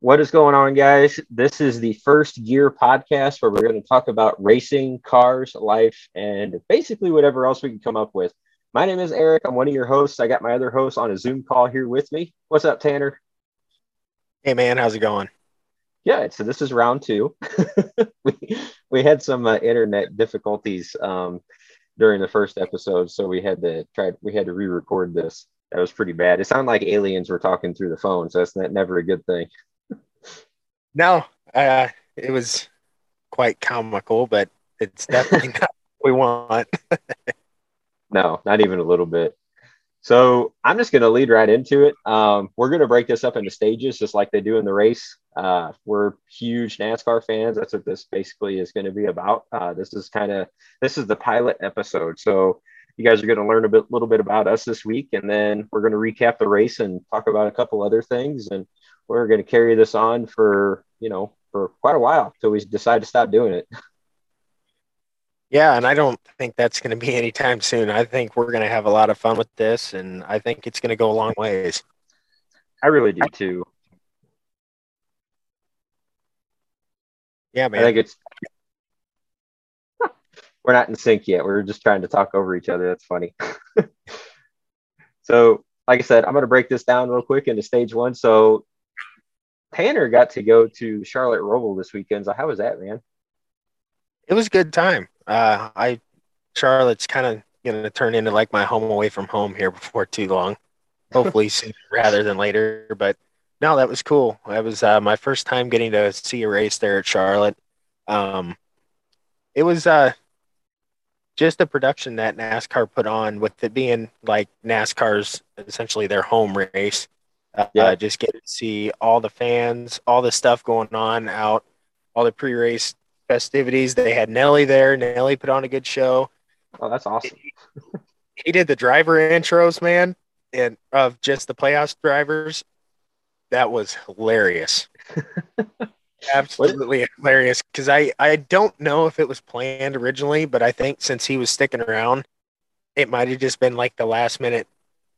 What is going on, guys? This is the first gear podcast where we're going to talk about racing, cars, life, and basically whatever else we can come up with. My name is Erik. I'm one of your hosts. I got my other host on a Zoom call here with me. What's up, Tanner? Hey, man. How's it going? Yeah, so this is round two. we, we had some uh, internet difficulties um, during the first episode, so we had to try. We had to re-record this. That was pretty bad. It sounded like aliens were talking through the phone, so that's not, never a good thing. No, uh, it was quite comical, but it's definitely not what we want. no, not even a little bit. So I'm just going to lead right into it. Um, we're going to break this up into stages, just like they do in the race. Uh, we're huge NASCAR fans. That's what this basically is going to be about. Uh, this is kind of this is the pilot episode. So you guys are going to learn a bit, little bit about us this week, and then we're going to recap the race and talk about a couple other things. And we're going to carry this on for you know for quite a while until we decide to stop doing it. Yeah, and I don't think that's going to be anytime soon. I think we're going to have a lot of fun with this, and I think it's going to go a long ways. I really do too. Yeah, man. I think it's we're not in sync yet. We're just trying to talk over each other. That's funny. so, like I said, I'm going to break this down real quick into stage one. So, Tanner got to go to Charlotte Roval this weekend. So, how was that, man? It was a good time. Uh, I Charlotte's kind of going to turn into like my home away from home here before too long. Hopefully sooner rather than later. But no, that was cool. That was uh, my first time getting to see a race there at Charlotte. Um, it was uh, just a production that NASCAR put on with it being like NASCAR's essentially their home race. Uh, yeah. just get to see all the fans, all the stuff going on out, all the pre-race festivities. They had Nelly there. Nelly put on a good show. Oh, that's awesome. he, he did the driver intros, man, and of just the playoffs drivers. That was hilarious. Absolutely hilarious. Because I, I don't know if it was planned originally, but I think since he was sticking around, it might have just been like the last minute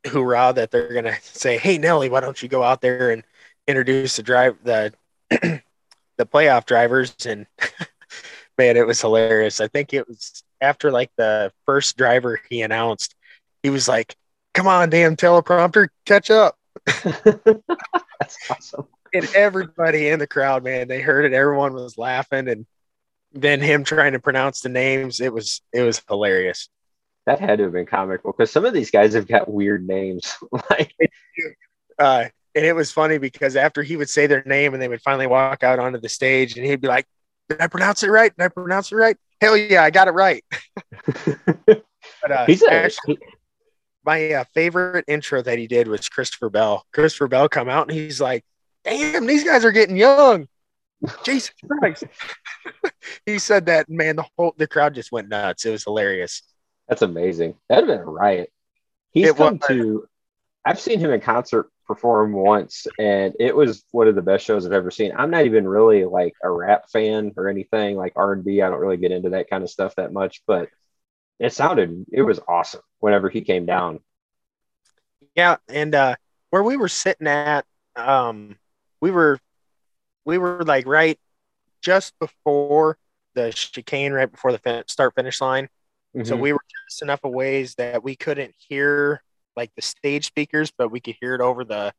hoorah that they're gonna say, "Hey Nelly, why don't you go out there and introduce the drive the the playoff drivers?" And man, it was hilarious. I think it was after like the first driver he announced, he was like, "Come on, damn teleprompter, catch up." That's awesome. And everybody in the crowd, man, they heard it. Everyone was laughing, and then him trying to pronounce the names. It was it was hilarious. That had to have been comical because some of these guys have got weird names. like, uh, and it was funny because after he would say their name and they would finally walk out onto the stage, and he'd be like, "Did I pronounce it right? Did I pronounce it right? Hell yeah, I got it right." but uh, He's actually, my uh, favorite intro that he did was Christopher Bell. Christopher Bell come out and he's like, "Damn, these guys are getting young." Jesus Christ! he said that, man. The whole the crowd just went nuts. It was hilarious. That's amazing. That'd have been a riot. He's it come was, to. I've seen him in concert perform once, and it was one of the best shows I've ever seen. I'm not even really like a rap fan or anything like R and B. I don't really get into that kind of stuff that much, but it sounded it was awesome whenever he came down. Yeah, and uh where we were sitting at, um, we were we were like right just before the chicane, right before the start finish line. Mm-hmm. So we were just enough of ways that we couldn't hear like the stage speakers, but we could hear it over the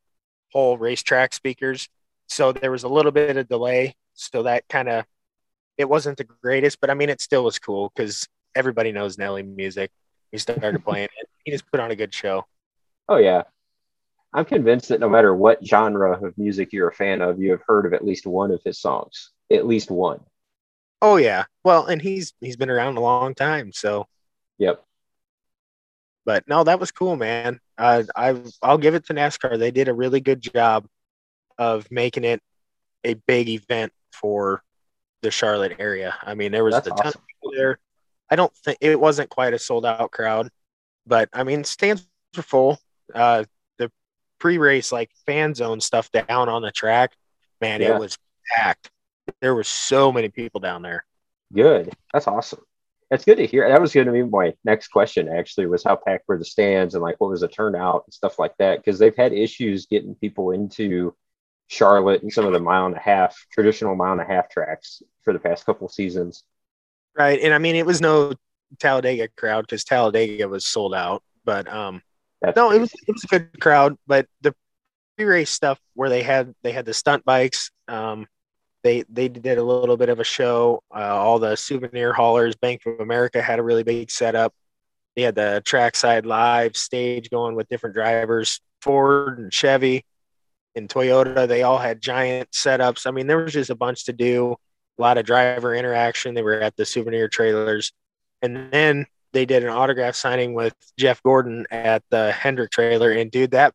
whole racetrack speakers. So there was a little bit of delay. So that kind of it wasn't the greatest, but I mean it still was cool because everybody knows Nelly music. He started playing it. He just put on a good show. Oh yeah. I'm convinced that no matter what genre of music you're a fan of, you have heard of at least one of his songs. At least one. Oh yeah. Well, and he's he's been around a long time, so Yep. But no, that was cool, man. Uh, I I'll give it to NASCAR. They did a really good job of making it a big event for the Charlotte area. I mean, there was That's a ton awesome. of people there. I don't think it wasn't quite a sold out crowd, but I mean, stands were full. Uh, the pre race, like fan zone stuff down on the track, man, yeah. it was packed. There were so many people down there. Good. That's awesome. That's good to hear. That was going to be my next question, actually, was how packed were the stands and like what was the turnout and stuff like that? Because they've had issues getting people into Charlotte and some of the mile and a half traditional mile and a half tracks for the past couple seasons. Right, and I mean it was no Talladega crowd because Talladega was sold out, but um, That's no, it was it was a good crowd. But the pre-race stuff where they had they had the stunt bikes, um, they they did a little bit of a show. Uh, all the souvenir haulers, Bank of America had a really big setup. They had the trackside live stage going with different drivers, Ford and Chevy and Toyota. They all had giant setups. I mean, there was just a bunch to do. A lot of driver interaction. They were at the souvenir trailers, and then they did an autograph signing with Jeff Gordon at the Hendrick trailer. And dude, that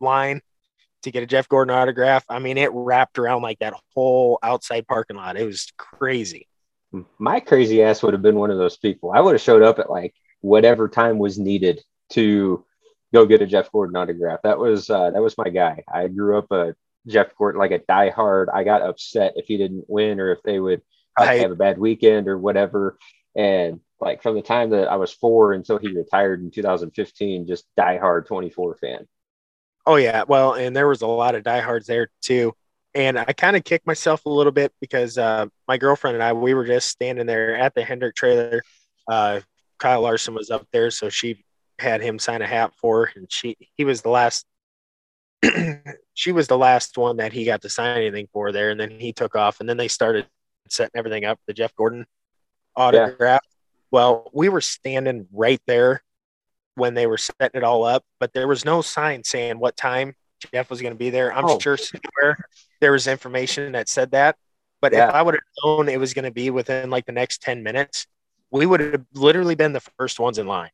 line to get a Jeff Gordon autograph. I mean, it wrapped around like that whole outside parking lot. It was crazy. My crazy ass would have been one of those people. I would have showed up at like whatever time was needed to go get a Jeff Gordon autograph. That was uh, that was my guy. I grew up a Jeff Gordon like a diehard. I got upset if he didn't win or if they would have a bad weekend or whatever. And like from the time that I was four until he retired in 2015, just diehard 24 fan. Oh yeah, well, and there was a lot of diehards there too. And I kind of kicked myself a little bit because uh, my girlfriend and I we were just standing there at the Hendrick trailer. Uh, Kyle Larson was up there, so she had him sign a hat for, her, and she he was the last. she was the last one that he got to sign anything for there, and then he took off, and then they started setting everything up. The Jeff Gordon autograph. Yeah. Well, we were standing right there when they were setting it all up, but there was no sign saying what time Jeff was going to be there. I'm oh. sure somewhere there was information that said that. But yeah. if I would have known it was going to be within like the next 10 minutes, we would have literally been the first ones in line.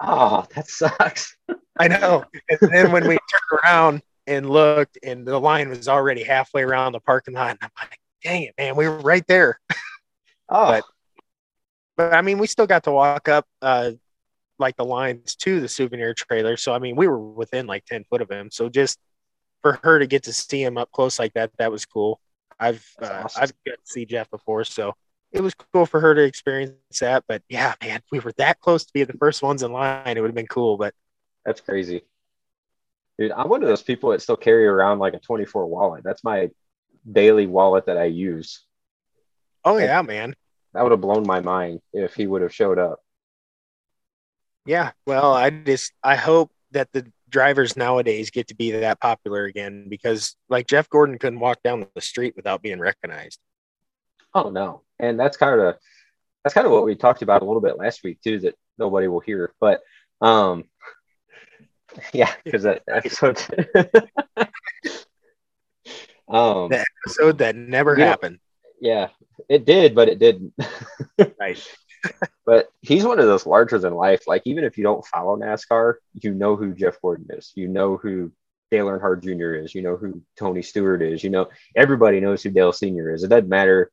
Oh, that sucks. I know. And then when we turned around and looked, and the line was already halfway around the parking lot, and I'm like, dang it, man, we were right there. Oh. But, but I mean, we still got to walk up. Uh, like the lines to the souvenir trailer. So I mean, we were within like ten foot of him. So just for her to get to see him up close like that, that was cool. I've uh, awesome. I've got to see Jeff before, so it was cool for her to experience that. But yeah, man, we were that close to be the first ones in line. It would have been cool, but that's crazy. Dude, I'm one of those people that still carry around like a 24 wallet. That's my daily wallet that I use. Oh yeah, man. That would have blown my mind if he would have showed up. Yeah, well, I just I hope that the drivers nowadays get to be that popular again because like Jeff Gordon couldn't walk down the street without being recognized. Oh no. And that's kind of that's kind of what we talked about a little bit last week too that nobody will hear. But um yeah, because that episode um the episode that never happened. yeah, it did, but it didn't. right but he's one of those larger than life. Like even if you don't follow NASCAR, you know who Jeff Gordon is. You know who Dale Earnhardt Jr. is. You know who Tony Stewart is. You know everybody knows who Dale Sr. is. It doesn't matter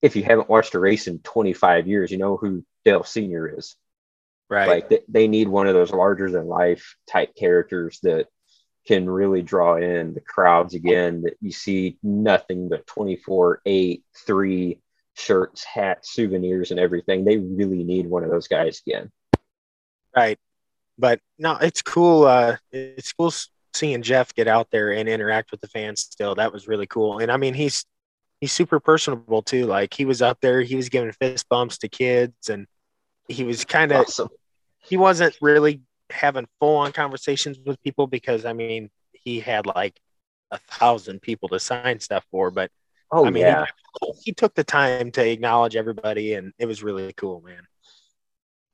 if you haven't watched a race in 25 years. You know who Dale Sr. is. Right. Like they, they need one of those larger than life type characters that can really draw in the crowds again that you see nothing but 24 8 3 shirts, hats, souvenirs, and everything. They really need one of those guys again. Right. But no, it's cool. Uh, it's cool seeing Jeff get out there and interact with the fans still. That was really cool. And I mean, he's he's super personable too. Like he was up there, he was giving fist bumps to kids, and he was kind of awesome. he wasn't really having full on conversations with people because I mean he had like a thousand people to sign stuff for, but Oh I mean, yeah. He, he took the time to acknowledge everybody, and it was really cool, man.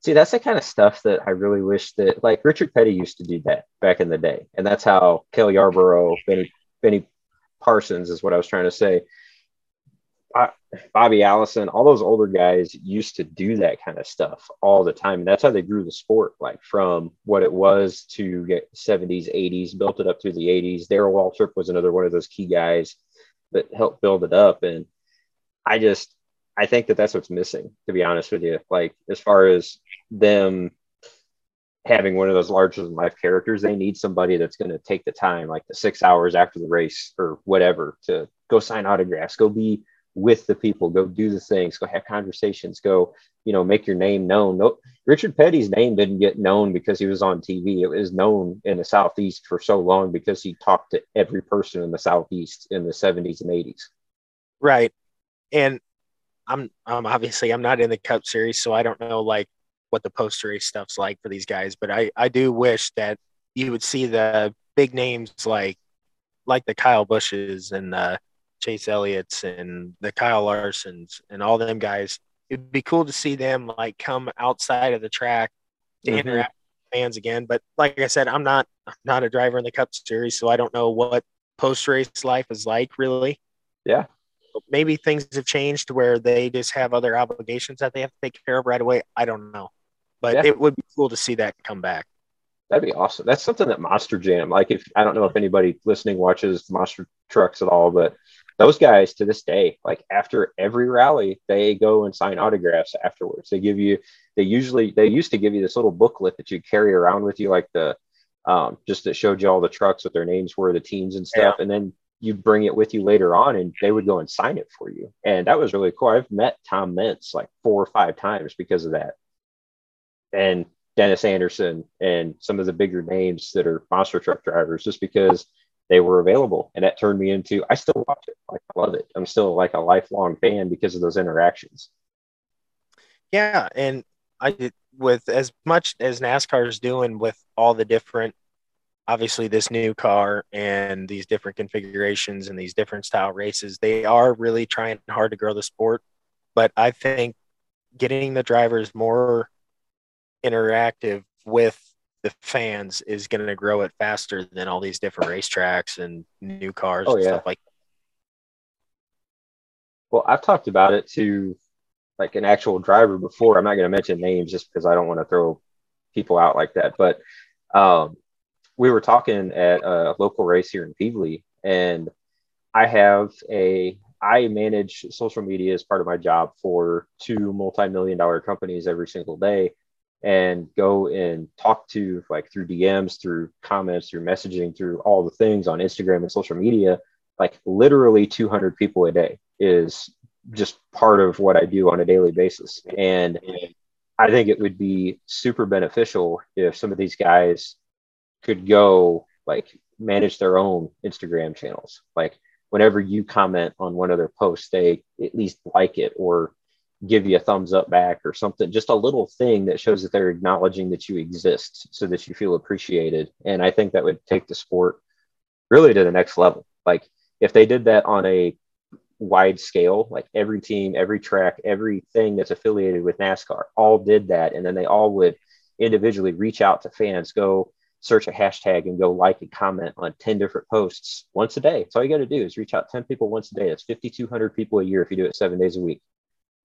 See, that's the kind of stuff that I really wish that, like Richard Petty used to do that back in the day, and that's how Kelly Yarborough, Benny, Benny Parsons is what I was trying to say. Bobby Allison, all those older guys used to do that kind of stuff all the time. And that's how they grew the sport, like from what it was to get 70s, 80s, built it up through the 80s. Darrell Waltrip was another one of those key guys that helped build it up. And I just, I think that that's what's missing, to be honest with you. Like, as far as them having one of those larger than life characters, they need somebody that's going to take the time, like the six hours after the race or whatever, to go sign autographs, go be with the people, go do the things, go have conversations, go, you know, make your name known. No, Richard Petty's name didn't get known because he was on TV. It was known in the Southeast for so long because he talked to every person in the Southeast in the 70s and 80s. Right. And I'm I'm obviously I'm not in the Cup series, so I don't know like what the post race stuff's like for these guys. But I I do wish that you would see the big names like like the Kyle Busches and the Chase Elliott's and the Kyle Larsons and all them guys. It'd be cool to see them like come outside of the track to mm-hmm. interact with fans again. But like I said, I'm not I'm not a driver in the Cup Series, so I don't know what post race life is like really. Yeah. Maybe things have changed where they just have other obligations that they have to take care of right away. I don't know, but yeah. it would be cool to see that come back. That'd be awesome. That's something that Monster Jam, like if I don't know if anybody listening watches Monster Trucks at all, but those guys to this day, like after every rally, they go and sign autographs afterwards. They give you, they usually, they used to give you this little booklet that you carry around with you, like the, um, just that showed you all the trucks with their names were, the teams and stuff. Yeah. And then you'd bring it with you later on and they would go and sign it for you. And that was really cool. I've met Tom Meents like four or five times because of that. And Dennis Anderson and some of the bigger names that are monster truck drivers just because they were available. And that turned me into, I still watch it. Like, I love it. I'm still like a lifelong fan because of those interactions. Yeah. And I, with as much as NASCAR is doing with all the different, obviously, this new car and these different configurations and these different style races, they are really trying hard to grow the sport. But I think getting the drivers more interactive with the fans is going to grow it faster than all these different racetracks and new cars oh, and yeah. stuff like that. Well, I've talked about it to like an actual driver before. I'm not going to mention names just because I don't want to throw people out like that. But um, we were talking at a local race here in Pevely, and I have a I manage social media as part of my job for two multi-million dollar companies every single day and go and talk to like through DMs, through comments, through messaging, through all the things on Instagram and social media, like literally 200 people a day is just part of what I do on a daily basis. And I think it would be super beneficial if some of these guys could go like manage their own Instagram channels. Like whenever you comment on one of their posts, they at least like it or give you a thumbs up back or something, just a little thing that shows that they're acknowledging that you exist so that you feel appreciated. And I think that would take the sport really to the next level. Like if they did that on a wide scale, like every team, every track, everything that's affiliated with NASCAR all did that. And then they all would individually reach out to fans, go search a hashtag and go like and comment on 10 different posts once a day. That's all you got to do is reach out 10 people once a day. That's 5,200 people a year if you do it seven days a week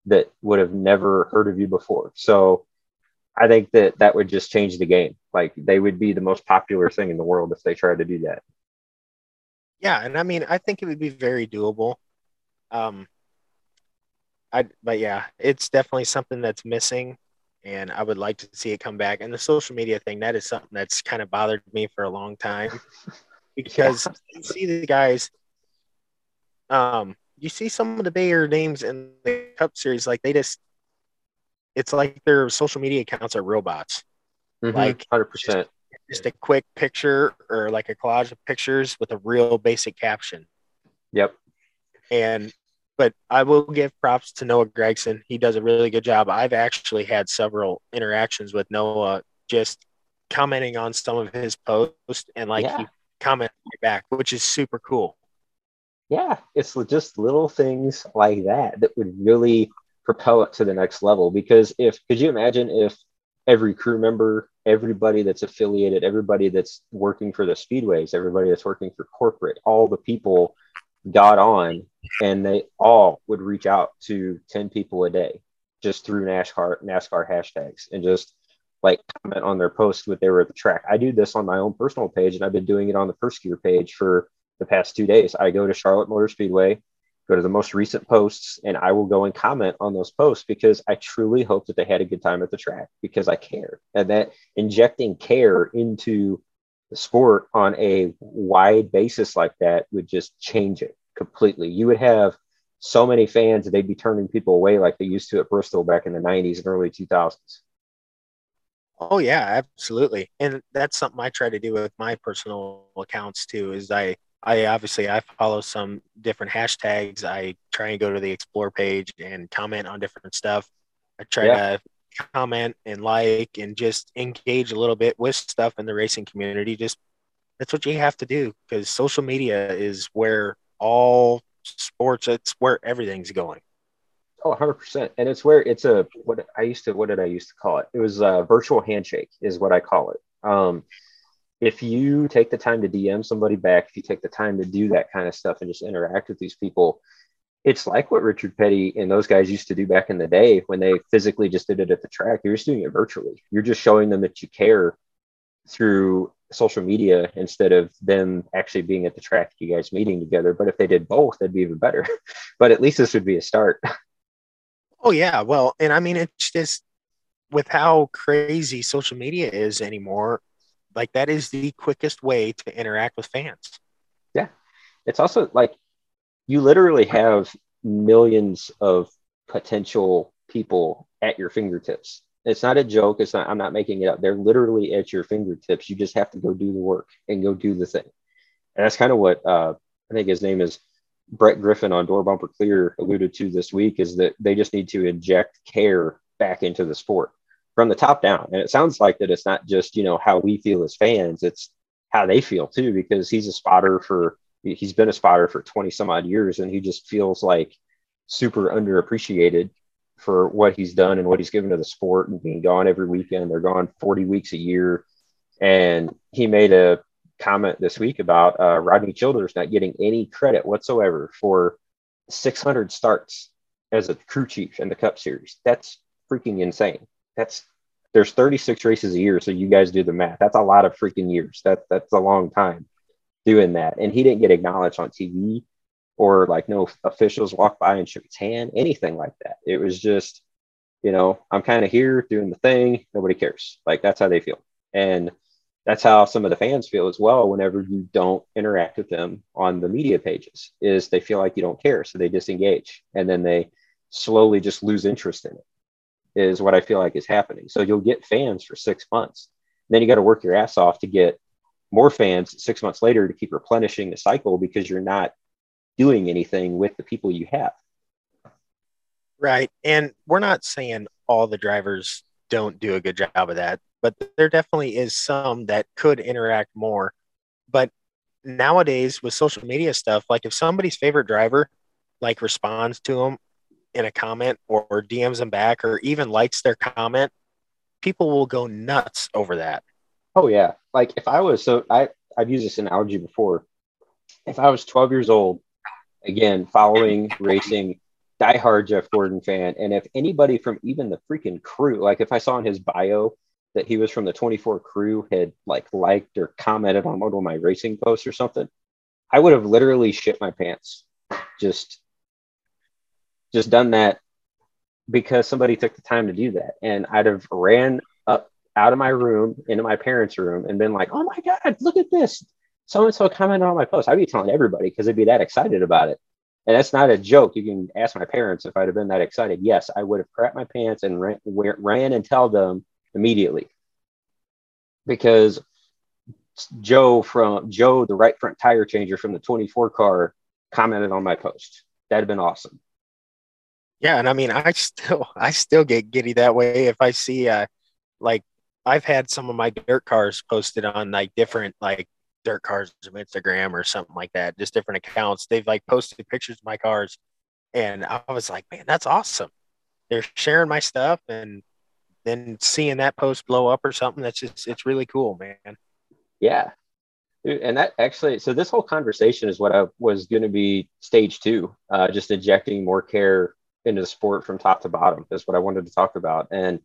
that would have never heard of you before. So I think that that would just change the game. Like they would be the most popular thing in the world if they tried to do that. Yeah, and I mean, I think it would be very doable. Um, I but yeah, it's definitely something that's missing, and I would like to see it come back. And the social media thing that is something that's kind of bothered me for a long time because yeah. you see the guys. Um, you see some of the bigger names in the Cup Series, like they just, it's like their social media accounts are robots. Mm-hmm, like 100%. Just, just a quick picture or like a collage of pictures with a real basic caption. Yep. And, but I will give props to Noah Gragson. He does a really good job. I've actually had several interactions with Noah just commenting on some of his posts and like yeah. he commented back, which is super cool yeah, it's just little things like that that would really propel it to the next level. Because if could you imagine if every crew member, everybody that's affiliated, everybody that's working for the speedways, everybody that's working for corporate, all the people got on and they all would reach out to 10 people a day just through NASCAR NASCAR hashtags and just like comment on their post when they were at the track. I do this on my own personal page and I've been doing it on the first gear page for the past two days. I go to Charlotte Motor Speedway, go to the most recent posts, and I will go and comment on those posts because I truly hope that they had a good time at the track because I care. And that injecting care into the sport on a wide basis like that would just change it completely. You would have so many fans they'd be turning people away like they used to at Bristol back in the 90s and early 2000s. Oh yeah, absolutely. And that's something I try to do with my personal accounts too is I I obviously I follow some different hashtags. I try and go to the explore page and comment on different stuff. I try yeah. to comment and like and just engage a little bit with stuff in the racing community. Just that's what you have to do because social media is where all sports, it's where everything's going. Oh, 100%. And it's where it's a, what I used to, what did I used to call it? It was a virtual handshake, is what I call it. Um, if you take the time to DM somebody back, if you take the time to do that kind of stuff and just interact with these people, it's like what Richard Petty and those guys used to do back in the day when they physically just did it at the track. You're just doing it virtually. You're just showing them that you care through social media instead of them actually being at the track, you guys meeting together. But if they did both, that'd be even better. but at least this would be a start. Oh yeah, well, and I mean it's just with how crazy social media is anymore, like that is the quickest way to interact with fans. Yeah. It's also like you literally have millions of potential people at your fingertips. It's not a joke. It's not, I'm not making it up. They're literally at your fingertips. You just have to go do the work and go do the thing. And that's kind of what uh, I think his name is Brett Griffin on Door Bumper Clear alluded to this week is that they just need to inject care back into the sport from the top down. And it sounds like that it's not just, you know, how we feel as fans, it's how they feel too, because he's a spotter for, he's been a spotter for 20 some odd years and he just feels like super underappreciated for what he's done and what he's given to the sport and being gone every weekend. They're gone 40 weeks a year. And he made a comment this week about uh, Rodney Childers not getting any credit whatsoever for 600 starts as a crew chief in the Cup Series. That's freaking insane that's there's 36 races a year, so you guys do the math. That's a lot of freaking years. That that's a long time doing that. And he didn't get acknowledged on TV or like no officials walked by and shook his hand, anything like that. It was just, you know, I'm kind of here doing the thing. Nobody cares. Like that's how they feel. And that's how some of the fans feel as well whenever you don't interact with them on the media pages is they feel like you don't care so they disengage and then they slowly just lose interest in it is what I feel like is happening. So you'll get fans for six months. Then you got to work your ass off to get more fans six months later to keep replenishing the cycle because you're not doing anything with the people you have. Right. And we're not saying all the drivers don't do a good job of that, but there definitely is some that could interact more. But nowadays with social media stuff, like if somebody's favorite driver like responds to them in a comment or, or DMs them back or even likes their comment, people will go nuts over that. Oh yeah. Like if I was so I I've used this analogy before. If I was 12 years old, again, following racing, diehard Jeff Gordon fan, and if anybody from even the freaking crew, like if I saw in his bio that he was from the 24 crew had like liked or commented on one of my racing posts or something, I would have literally shit my pants. Just just done that because somebody took the time to do that. And I'd have ran up out of my room into my parents' room and been like, oh my God, look at this. So and so commented on my post. I'd be telling everybody because they'd be that excited about it. And that's not a joke. You can ask my parents if I'd have been that excited. Yes, I would have crapped my pants and ran, ran and tell them immediately. Because Joe from Joe, the right front tire changer from the 24 car, commented on my post. That'd have been awesome. Yeah, and I mean, I still, I still get giddy that way if I see, uh, like, I've had some of my dirt cars posted on like different like dirt cars of Instagram or something like that, just different accounts. They've like posted pictures of my cars, and I was like, man, that's awesome. They're sharing my stuff, and then seeing that post blow up or something. That's just, it's really cool, man. Yeah, and that actually, so this whole conversation is what I was going to be stage two, uh, just injecting more care into the sport from top to bottom. is what I wanted to talk about. And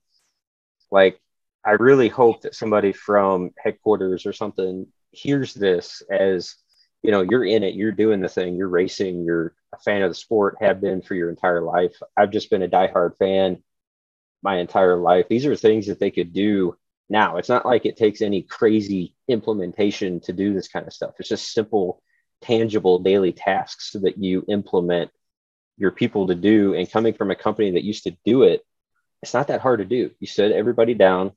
like, I really hope that somebody from headquarters or something hears this as, you know, you're in it, you're doing the thing, you're racing, you're a fan of the sport, have been for your entire life. I've just been a diehard fan my entire life. These are things that they could do now. It's not like it takes any crazy implementation to do this kind of stuff. It's just simple, tangible daily tasks that you implement your people to do and coming from a company that used to do it it's not that hard to do. You sit everybody down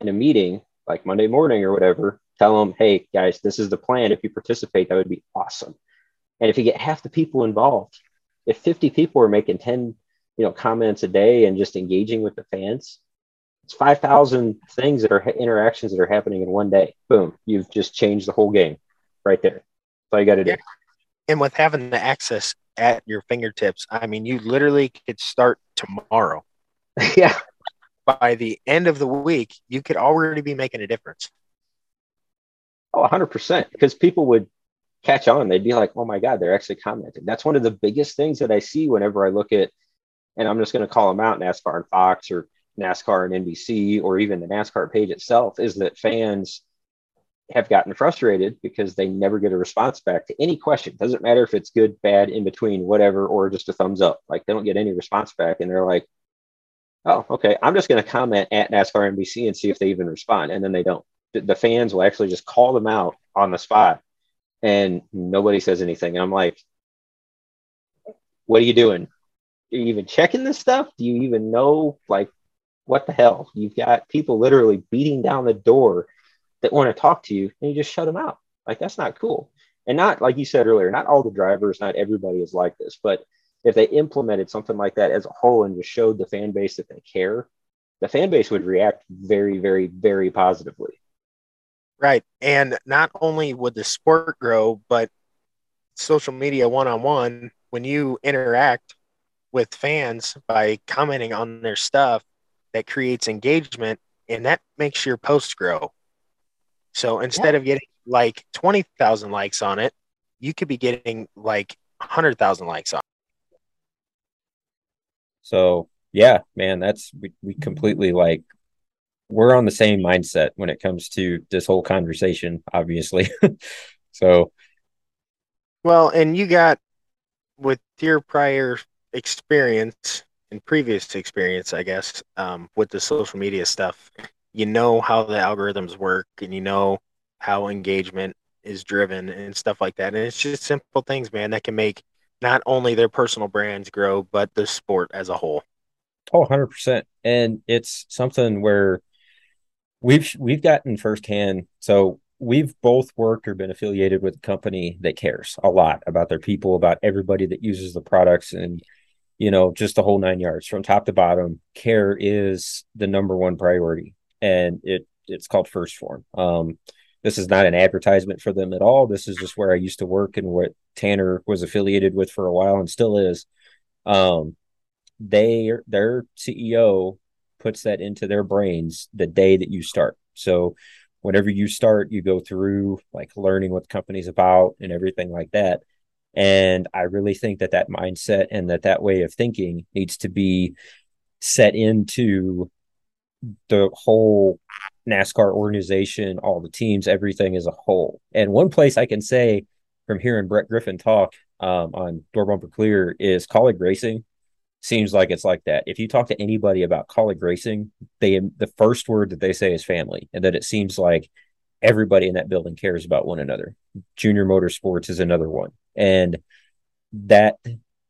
in a meeting like monday morning or whatever tell them hey guys this is the plan. If you participate that would be awesome. And if you get half the people involved if 50 people are making 10 you know comments a day and just engaging with the fans it's 5000 things that are interactions that are happening in one day. Boom you've just changed the whole game right there. That's all you got to do and with having the access at your fingertips i mean you literally could start tomorrow. Yeah. By the end of the week you could already be making a difference. Oh 100% because people would catch on. They'd be like oh my god they're actually commenting. That's one of the biggest things that i see whenever i look at and i'm just going to call them out nascar and fox or nascar and nbc or even the nascar page itself is that fans have gotten frustrated because they never get a response back to any question. Doesn't matter if it's good, bad, in between, whatever, or just a thumbs up. Like they don't get any response back, and they're like, "Oh, okay, I'm just going to comment at NASCAR NBC and see if they even respond." And then they don't. The fans will actually just call them out on the spot, and nobody says anything. And I'm like, "What are you doing? Are you even checking this stuff? Do you even know like what the hell? You've got people literally beating down the door." That want to talk to you and you just shut them out. Like that's not cool. And not like you said earlier, not all the drivers, not everybody is like this, but if they implemented something like that as a whole and just showed the fan base that they care, the fan base would react very, very, very positively. Right. And not only would the sport grow, but social media one on one, when you interact with fans by commenting on their stuff, that creates engagement and that makes your post grow. So instead yeah. of getting like 20,000 likes on it, you could be getting like 100,000 likes on it. So, yeah, man, that's we, we completely like we're on the same mindset when it comes to this whole conversation, obviously. so, well, and you got with your prior experience and previous experience, I guess, um, with the social media stuff, you know how the algorithms work and you know how engagement is driven and stuff like that. And it's just simple things, man, that can make not only their personal brands grow, but the sport as a whole. Oh, 100%. And it's something where we've we've gotten firsthand. So we've both worked or been affiliated with a company that cares a lot about their people, about everybody that uses the products and you know, just the whole nine yards from top to bottom. Care is the number one priority and it it's called 1st Phorm. Um, this is not an advertisement for them at all. This is just where I used to work and what Tanner was affiliated with for a while and still is. Um, they their CEO puts that into their brains the day that you start. So whenever you start, you go through like learning what the company's about and everything like that. And I really think that that mindset and that that way of thinking needs to be set into the whole NASCAR organization, all the teams, everything as a whole. And one place I can say from hearing Brett Griffin talk um, on Door Bumper Clear is Kaulig racing. Seems like it's like that. If you talk to anybody about Kaulig racing, they the first word that they say is family, and that it seems like everybody in that building cares about one another. Junior Motorsports is another one, and that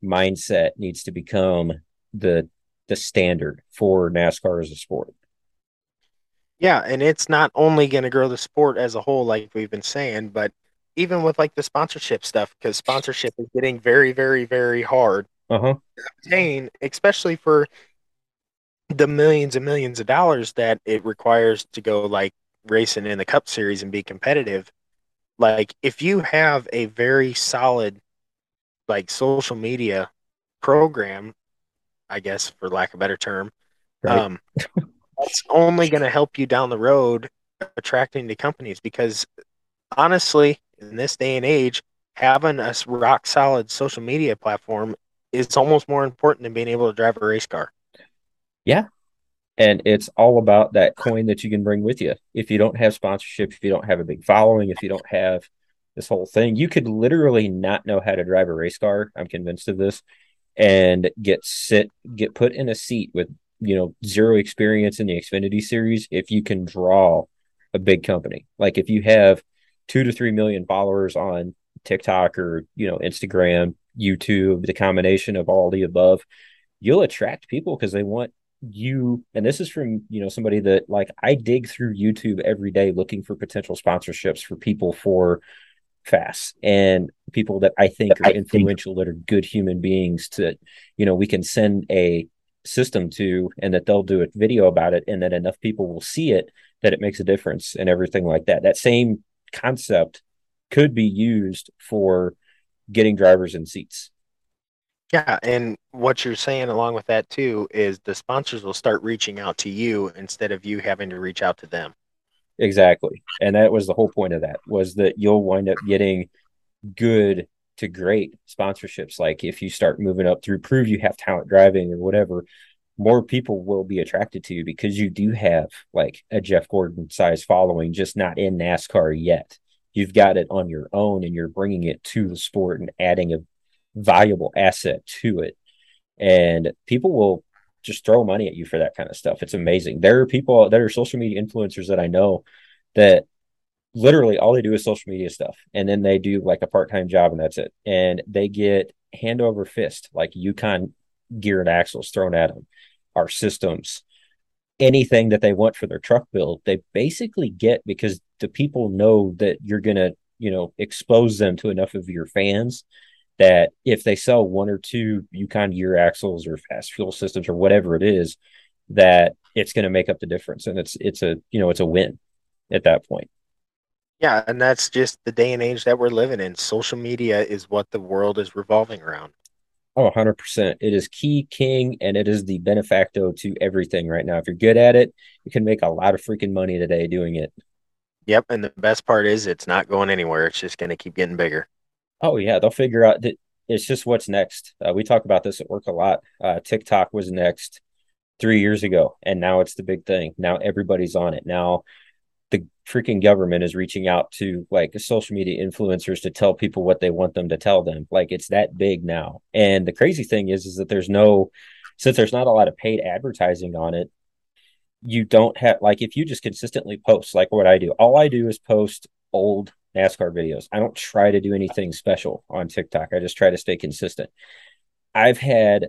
mindset needs to become the the standard for NASCAR as a sport. Yeah, and it's not only going to grow the sport as a whole, like we've been saying, but even with like the sponsorship stuff, because sponsorship is getting very, very, very hard uh-huh. to obtain, especially for the millions and millions of dollars that it requires to go like racing in the Cup Series and be competitive. Like, if you have a very solid, like, social media program, I guess, for lack of a better term, right. um, that's only going to help you down the road attracting the companies because honestly, in this day and age, having a rock solid social media platform is almost more important than being able to drive a race car. Yeah. And it's all about that coin that you can bring with you. If you don't have sponsorship, if you don't have a big following, if you don't have this whole thing, you could literally not know how to drive a race car. I'm convinced of this and get sit get put in a seat with you know zero experience in the Xfinity series if you can draw a big company. Like if you have two to three million followers on TikTok or you know Instagram, YouTube, the combination of all the above, you'll attract people because they want you and this is from you know somebody that like I dig through YouTube every day looking for potential sponsorships for people for FASS and people that I think are influential that are good human beings to you know we can send a system to and that they'll do a video about it and that enough people will see it that it makes a difference and everything like that that same concept could be used for getting drivers in seats yeah, and what you're saying along with that too is the sponsors will start reaching out to you instead of you having to reach out to them. Exactly. And that was the whole point of that was that you'll wind up getting good to great sponsorships like if you start moving up through prove you have talent driving or whatever more people will be attracted to you because you do have like a Jeff Gordon size following just not in NASCAR yet. You've got it on your own and you're bringing it to the sport and adding a valuable asset to it. And people will just throw money at you for that kind of stuff. It's amazing. There are people, there are social media influencers that I know that literally all they do is social media stuff. And then they do like a part time job and that's it. And they get hand over fist, like Yukon gear and axles thrown at them, our systems, anything that they want for their truck build, they basically get because the people know that you're going to, you know, expose them to enough of your fans that if they sell one or two Yukon gear axles or FASS fuel systems or whatever it is, that it's going to make up the difference, and it's it's a you know it's a win at that point. Yeah, and that's just the day and age that we're living in. Social media is what the world is revolving around. Oh, 100%. It is key, king, and it is the benefacto to everything right now. If you're good at it, you can make a lot of freaking money today doing it. Yep. And the best part is it's not going anywhere. It's just going to keep getting bigger. Oh yeah, they'll figure out that it's just what's next. Uh, we talk about this at work a lot. Uh, TikTok was next three years ago, and now it's the big thing. Now everybody's on it. Now freaking government is reaching out to like social media influencers to tell people what they want them to tell them. Like it's that big now. And the crazy thing is, is that there's no, since there's not a lot of paid advertising on it, you don't have like if you just consistently post like what I do. All I do is post old NASCAR videos. I don't try to do anything special on TikTok. I just try to stay consistent. I've had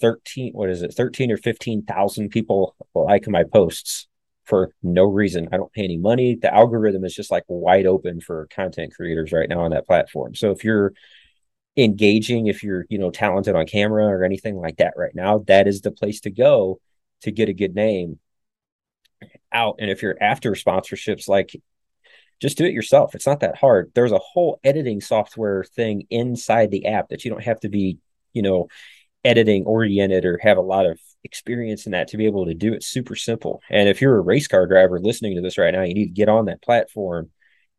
13, what is it, 13 or 15,000 people like my posts for no reason. I don't pay any money. The algorithm is just like wide open for content creators right now on that platform. So if you're engaging, if you're, you know, talented on camera or anything like that right now, that is the place to go to get a good name out. And if you're after sponsorships, like just do it yourself. It's not that hard. There's a whole editing software thing inside the app that you don't have to be, you know, editing oriented or have a lot of experience in that to be able to do it super simple. And if you're a race car driver listening to this right now, you need to get on that platform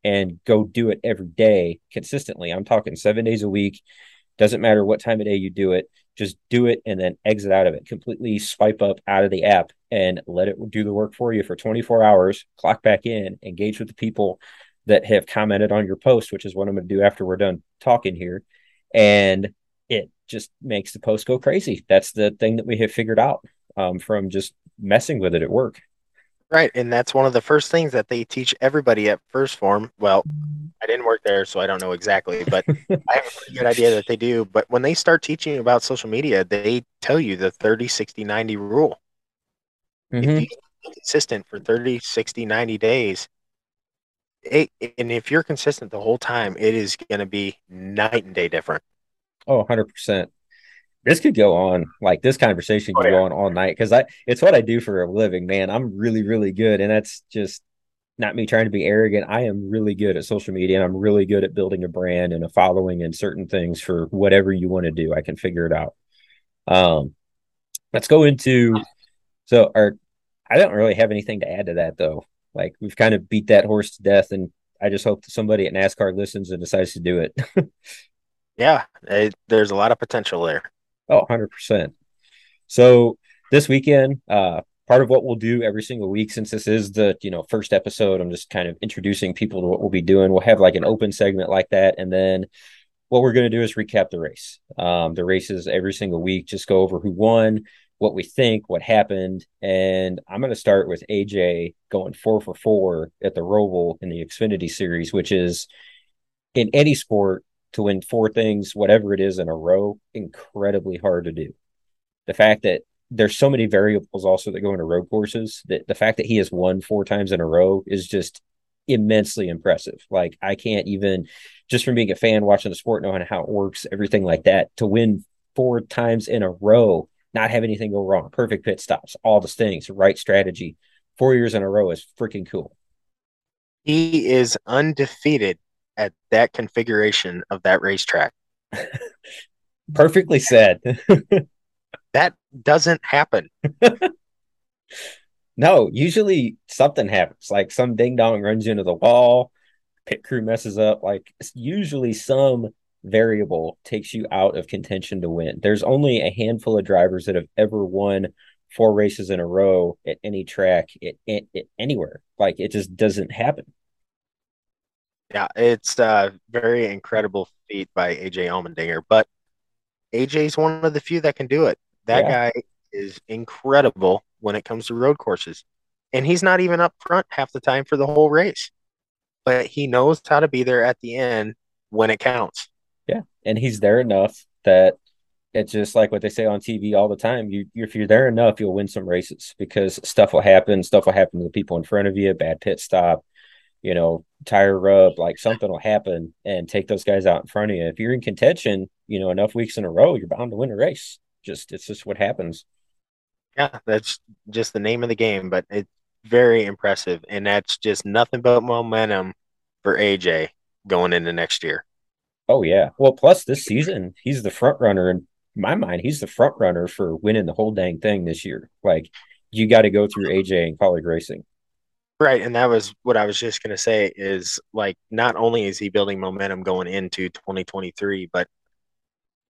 and go do it every day consistently. I'm talking seven days a week. Doesn't matter what time of day you do it, just do it and then exit out of it. Completely swipe up out of the app and let it do the work for you for 24 hours. Clock back in, engage with the people that have commented on your post, which is what I'm going to do after we're done talking here. And it just makes the post go crazy. That's the thing that we have figured out um, from just messing with it at work. Right. And that's one of the first things that they teach everybody at 1st Phorm. Well, I didn't work there, so I don't know exactly, but I have a pretty good idea that they do. But when they start teaching about social media, they tell you the 30, 60, 90 rule. Mm-hmm. If you're consistent for 30, 60, 90 days, it, and if you're consistent the whole time, it is going to be night and day different. Oh, 100%. This could go on like this conversation could oh, yeah. go on all night because I it's what I do for a living, man. I'm really, really good. And that's just not me trying to be arrogant. I am really good at social media and I'm really good at building a brand and a following and certain things for whatever you want to do. I can figure it out. Um, let's go into so our I don't really have anything to add to that though. Like we've kind of beat that horse to death, and I just hope that somebody at NASCAR listens and decides to do it. yeah, it, there's a lot of potential there. Oh, 100%. So this weekend, uh, part of what we'll do every single week, since this is the you know first episode, I'm just kind of introducing people to what we'll be doing. We'll have like an open segment like that, and then what we're going to do is recap the race. Um, the races every single week, just go over who won, what we think, what happened. And I'm going to start with AJ going four for four at the Roval in the Xfinity series, which is in any sport to win four things, whatever it is in a row, incredibly hard to do. The fact that there's so many variables also that go into road courses that the fact that he has won four times in a row is just immensely impressive. Like I can't even just from being a fan watching the sport, knowing how it works, everything like that, to win four times in a row, not have anything go wrong, perfect pit stops, all the things, right strategy, four years in a row is freaking cool. He is undefeated at that configuration of that racetrack. Perfectly said. that doesn't happen. no, usually something happens, like some ding dong runs into the wall, pit crew messes up. Like usually some variable takes you out of contention to win. There's only a handful of drivers that have ever won four races in a row at any track, it, it, it anywhere. Like it just doesn't happen. Yeah, it's a very incredible feat by AJ Allmendinger, but AJ's one of the few that can do it. That yeah. guy is incredible when it comes to road courses. And he's not even up front half the time for the whole race. But he knows how to be there at the end when it counts. Yeah. And he's there enough that it's just like what they say on TV all the time. You, if you're there enough, you'll win some races because stuff will happen. Stuff will happen to the people in front of you. Bad pit stop, you know, tire rub, like something will happen and take those guys out in front of you. If you're in contention, you know, enough weeks in a row, you're bound to win a race. Just it's just what happens. Yeah, that's just the name of the game, but it's very impressive, and that's just nothing but momentum for AJ going into next year. Oh yeah. Well, plus this season, he's the front runner in my mind. He's the front runner for winning the whole dang thing this year. Like you got to go through AJ and Kaulig racing. Right, and that was what I was just going to say is like not only is he building momentum going into 2023, but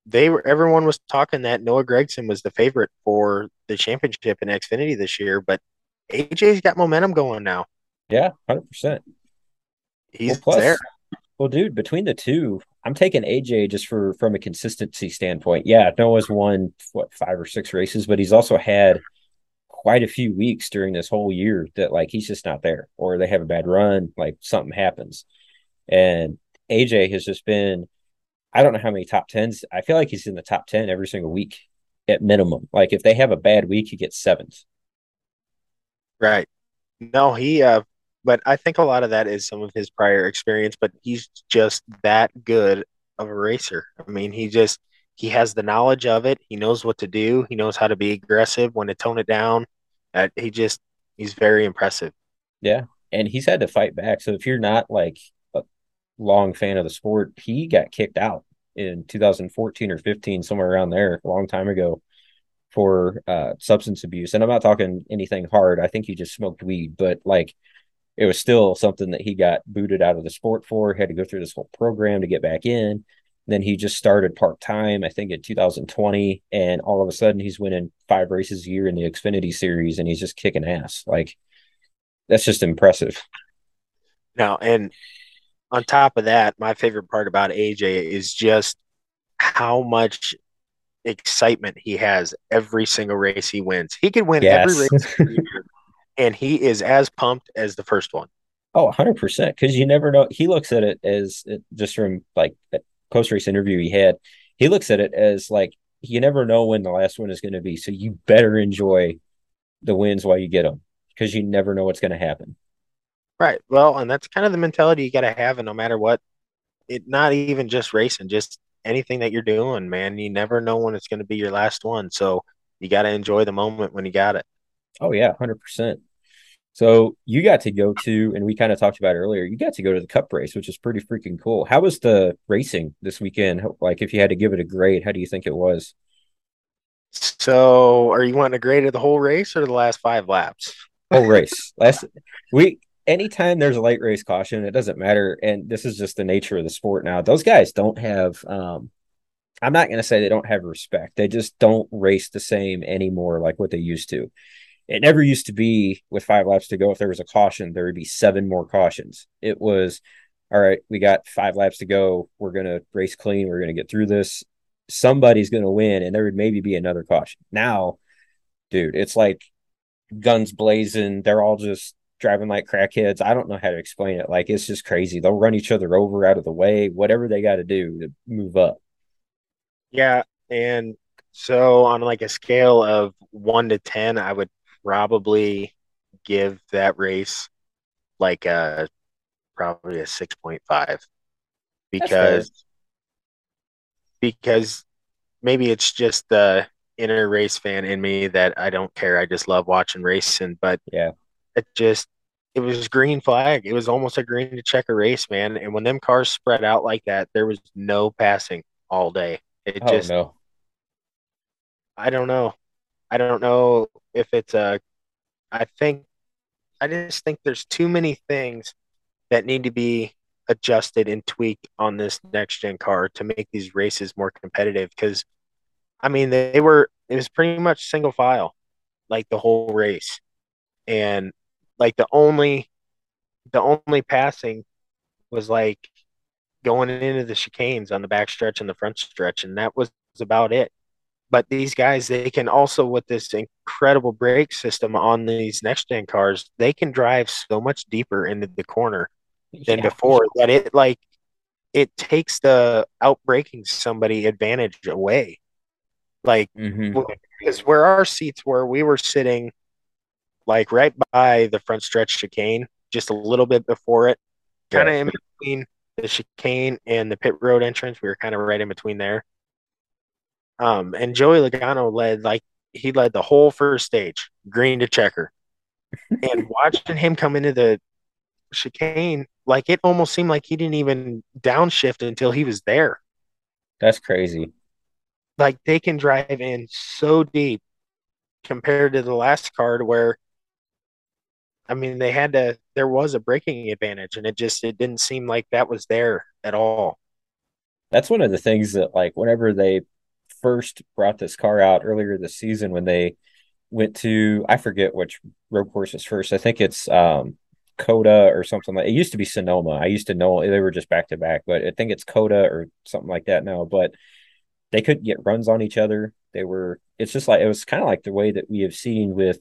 they were everyone was talking that Noah Gragson was the favorite for the championship in Xfinity this year, but AJ's got momentum going now. Yeah, hundred percent. He's well, plus, there. Well, dude, between the two, I'm taking AJ just for from a consistency standpoint. Yeah, Noah's won what five or six races, but he's also had quite a few weeks during this whole year that like he's just not there, or they have a bad run, like something happens. And AJ has just been I don't know how many top tens. I feel like he's in the top 10 every single week at minimum. Like if they have a bad week, he gets seventh. Right. No, he, uh, but I think a lot of that is some of his prior experience, but he's just that good of a racer. I mean, he just, he has the knowledge of it. He knows what to do. He knows how to be aggressive when to tone it down. He just, he's very impressive. Yeah. And he's had to fight back. So if you're not like a long fan of the sport, he got kicked out in 2014 or 15, somewhere around there, a long time ago, for uh, substance abuse. And I'm not talking anything hard. I think he just smoked weed, but like it was still something that he got booted out of the sport for. He had to go through this whole program to get back in. Then he just started part time, I think in 2020, and all of a sudden he's winning five races a year in the Xfinity series, and he's just kicking ass. Like that's just impressive. Now, and on top of that, my favorite part about AJ is just how much excitement he has every single race he wins. He could win yes. every race and he is as pumped as the first one. Oh, 100%. Because you never know. He looks at it as just from like post race interview he had, he looks at it as like you never know when the last one is going to be. So you better enjoy the wins while you get them because you never know what's going to happen. Right. Well, and that's kind of the mentality you got to have, and no matter what, it not even just racing, just anything that you're doing, man. You never know when it's going to be your last one, so you got to enjoy the moment when you got it. Oh yeah, hundred percent. So you got to go to, and we kind of talked about earlier. You got to go to the Cup race, which is pretty freaking cool. How was the racing this weekend? Like, if you had to give it a grade, how do you think it was? So, are you wanting a grade of the whole race or the last five laps? Whole race. Last we anytime there's a late race caution, it doesn't matter. And this is just the nature of the sport now. Those guys don't have um I'm not gonna say they don't have respect. They just don't race the same anymore like what they used to. It never used to be with five laps to go. If there was a caution, there would be seven more cautions. It was all right, we got five laps to go. We're gonna race clean, we're gonna get through this. Somebody's gonna win, and there would maybe be another caution. Now, dude, it's like guns blazing. They're all just driving like crackheads. I don't know how to explain it. Like it's just crazy. They'll run each other over out of the way, whatever they got to do to move up. Yeah, and so on like a scale of 1 to 10, I would probably give that race like a probably a 6.5 because because maybe it's just the inner race fan in me that I don't care. I just love watching racing, but yeah, it just it was green flag. It was almost a green to check a race, man. And when them cars spread out like that, there was no passing all day. It oh, just no. I don't know. I don't know if it's a I think I just think there's too many things that need to be adjusted and tweaked on this next gen car to make these races more competitive because I mean they were it was pretty much single file like the whole race. And like the only the only passing was like going into the chicanes on the back stretch and the front stretch and that was about it but these guys they can also with this incredible brake system on these next gen cars they can drive so much deeper into the corner than yeah. before that it like it takes the outbreaking somebody advantage away like mm-hmm. because where our seats were we were sitting like right by the front stretch chicane just a little bit before it kind of yeah. in between the chicane and the pit road entrance we were kind of right in between there um and joey logano led like he led the whole first stage green to checker and watching him come into the chicane like it almost seemed like he didn't even downshift until he was there. That's crazy. Like they can drive in so deep compared to the last card where I mean they had to there was a braking advantage and it just it didn't seem like that was there at all. That's one of the things that like whenever they first brought this car out earlier this season when they went to I forget which road course was first. I think it's um COTA or something like it used to be Sonoma. I used to know they were just back to back, but I think it's COTA or something like that now. But they couldn't get runs on each other. They were it's just like it was kind of like the way that we have seen with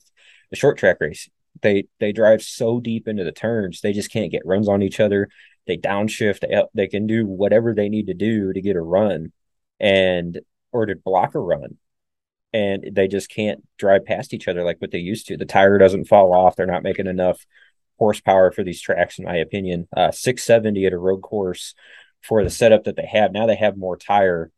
the short track race. They they drive so deep into the turns, they just can't get runs on each other. They downshift, they, they can do whatever they need to do to get a run and or to block a run and they just can't drive past each other like what they used to. The tire doesn't fall off. They're not making enough horsepower for these tracks, in my opinion. Uh, 670 at a road course for the setup that they have. Now they have more tire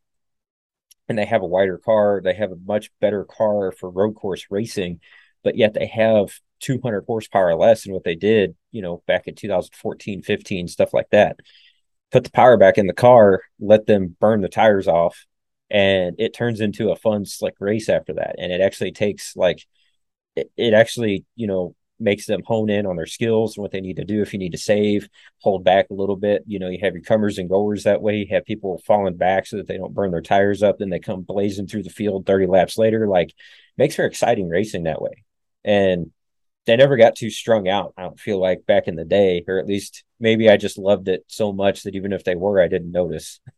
and they have a wider car. They have a much better car for road course racing, but yet they have 200 horsepower less than what they did, you know, back in 2014, 15, stuff like that. Put the power back in the car, let them burn the tires off, and it turns into a fun, slick race after that. And it actually takes like, it, it actually, you know, makes them hone in on their skills and what they need to do. If you need to save, hold back a little bit. You know, you have your comers and goers that way. You have people falling back so that they don't burn their tires up. Then they come blazing through the field 30 laps later. Like makes for exciting racing that way. And they never got too strung out. I don't feel like back in the day, or at least maybe I just loved it so much that even if they were, I didn't notice.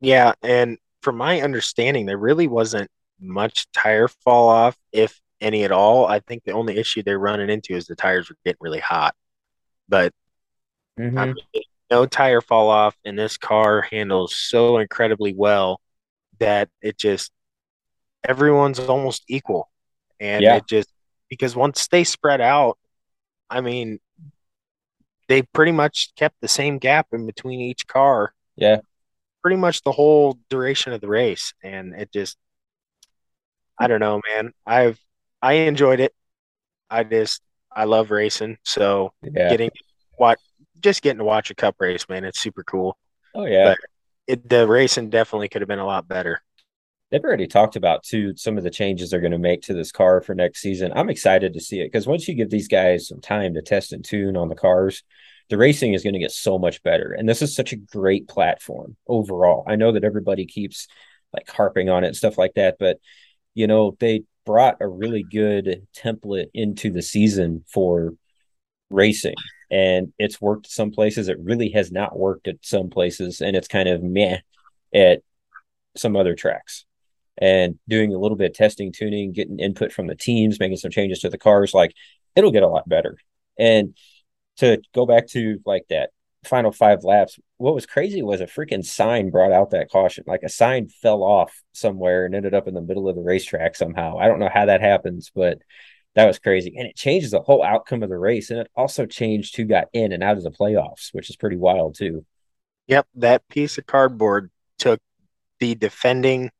Yeah, and from my understanding, there really wasn't much tire fall off, if any at all. I think the only issue they're running into is the tires were getting really hot. But mm-hmm. I mean, no tire fall off, and this car handles so incredibly well that it just everyone's almost equal. And yeah. it just because once they spread out, I mean, they pretty much kept the same gap in between each car. Yeah. Pretty much the whole duration of the race. And it just I don't know, man. I've I enjoyed it. I just I love racing, so yeah. getting what just getting to watch a cup race, man, it's super cool. Oh yeah, but it, the racing definitely could have been a lot better. They've already talked about too some of the changes they're going to make to this car for next season. I'm excited to see it because once you give these guys some time to test and tune on the cars, the racing is going to get so much better. And this is such a great platform overall. I know that everybody keeps like harping on it and stuff like that, but you know they brought a really good template into the season for racing and it's worked some places it really has not worked at some places and it's kind of meh at some other tracks and doing a little bit of testing tuning getting input from the teams making some changes to the cars like it'll get a lot better. And to go back to like that final five laps, what was crazy was a freaking sign brought out that caution. Like a sign fell off somewhere and ended up in the middle of the racetrack somehow. I don't know how that happens, but that was crazy. And it changes the whole outcome of the race. And it also changed who got in and out of the playoffs, which is pretty wild too. Yep. That piece of cardboard took the defending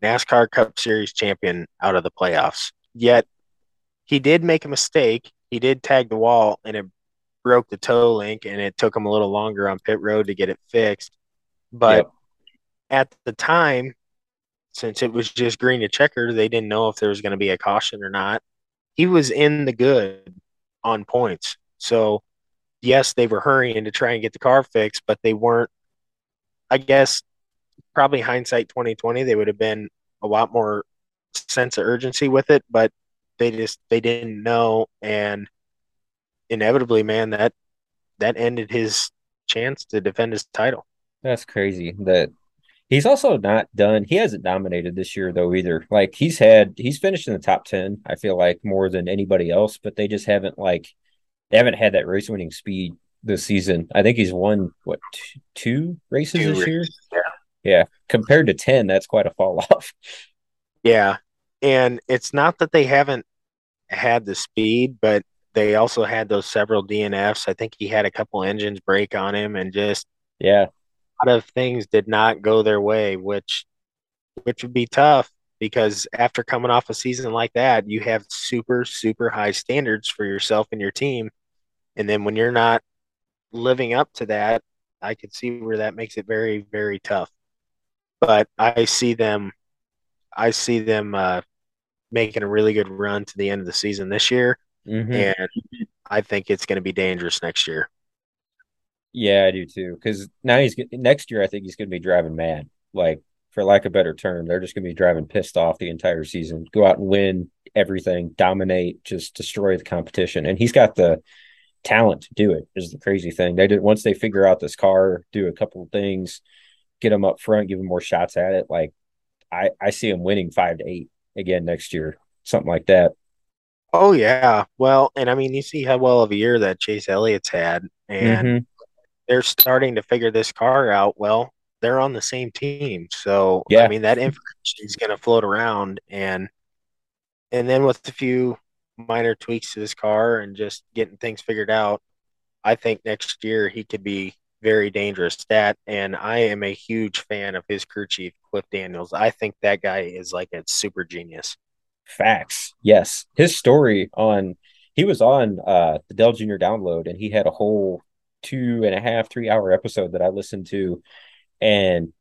NASCAR Cup Series champion out of the playoffs. Yet he did make a mistake. He did tag the wall and it broke the toe link and it took him a little longer on pit road to get it fixed. But at the time, since it was just green to checker, they didn't know if there was going to be a caution or not. He was in the good on points. So, yes, they were hurrying to try and get the car fixed, but they weren't, I guess, probably hindsight 2020, they would have been a lot more sense of urgency with it, but they just, they didn't know. And inevitably, man, that that ended his chance to defend his title. That's crazy. That he's also not done. He hasn't dominated this year though either. Like he's had he's finished in the top ten. I feel like more than anybody else, but they just haven't like they haven't had that race winning speed this season. I think he's won what two, two races two this races, year. Yeah. Yeah, compared to ten, that's quite a fall off. Yeah, and it's not that they haven't had the speed, but they also had those several DNFs. I think he had a couple engines break on him, and just yeah, a lot of things did not go their way, which which would be tough because after coming off a season like that, you have super super high standards for yourself and your team, and then when you're not living up to that, I could see where that makes it very very tough. But I see them, I see them uh, making a really good run to the end of the season this year mm-hmm. and I think it's going to be dangerous next year. Yeah, I do too. Because now he's next year. I think he's going to be driving mad. Like for lack of a better term, they're just going to be driving pissed off the entire season. Go out and win everything, dominate, just destroy the competition. And he's got the talent to do it. Is the crazy thing. They did once they figure out this car, do a couple of things, get him up front, give him more shots at it. Like I, I see him winning five to eight again next year, something like that. Oh yeah. Well, and I mean, you see how well of a year that Chase Elliott's had, and mm-hmm. they're starting to figure this car out. Well, they're on the same team, so yeah. I mean that information is going to float around, and and then with a few minor tweaks to this car and just getting things figured out, I think next year he could be very dangerous. That, and I am a huge fan of his crew chief, Cliff Daniels. I think that guy is like a super genius. Facts. Yes. His story on he was on uh the Dale Jr. download and he had a whole two and a half, three hour episode that I listened to. And